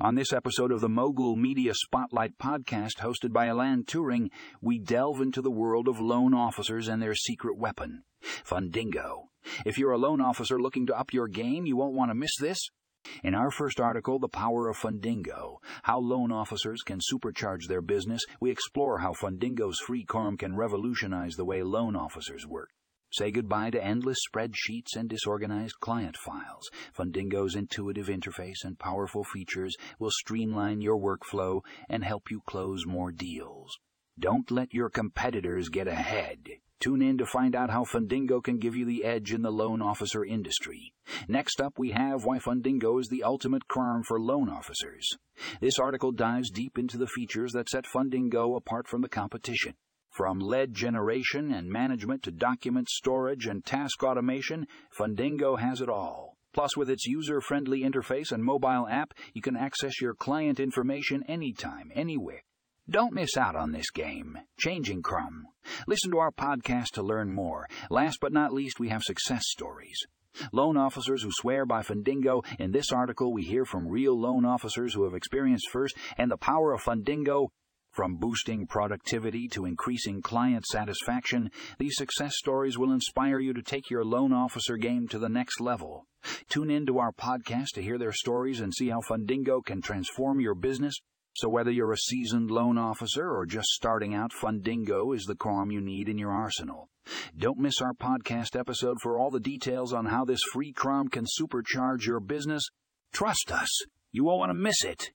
On this episode of the Mogul Media Spotlight podcast, hosted by Alan Turing, we delve into the world of loan officers and their secret weapon, Fundingo. If you're a loan officer looking to up your game, you won't want to miss this. In our first article, The Power of Fundingo, how loan officers can supercharge their business, we explore how Fundingo's free CRM can revolutionize the way loan officers work. Say goodbye to endless spreadsheets and disorganized client files. Fundingo's intuitive interface and powerful features will streamline your workflow and help you close more deals. Don't let your competitors get ahead. Tune in to find out how Fundingo can give you the edge in the loan officer industry. Next up, we have why Fundingo is the ultimate CRM for loan officers. This article dives deep into the features that set Fundingo apart from the competition. From lead generation and management to document storage and task automation, Fundingo has it all. Plus, with its user friendly interface and mobile app, you can access your client information anytime, anywhere. Don't miss out on this game. Changing CRM. Listen to our podcast to learn more. Last but not least, we have success stories. Loan officers who swear by Fundingo. In this article, we hear from real loan officers who have experienced first and the power of Fundingo from boosting productivity to increasing client satisfaction, these success stories will inspire you to take your loan officer game to the next level. Tune in to our podcast to hear their stories and see how Fundingo can transform your business. So whether you're a seasoned loan officer or just starting out, Fundingo is the CRM you need in your arsenal. Don't miss our podcast episode for all the details on how this free CRM can supercharge your business. Trust us, you won't want to miss it.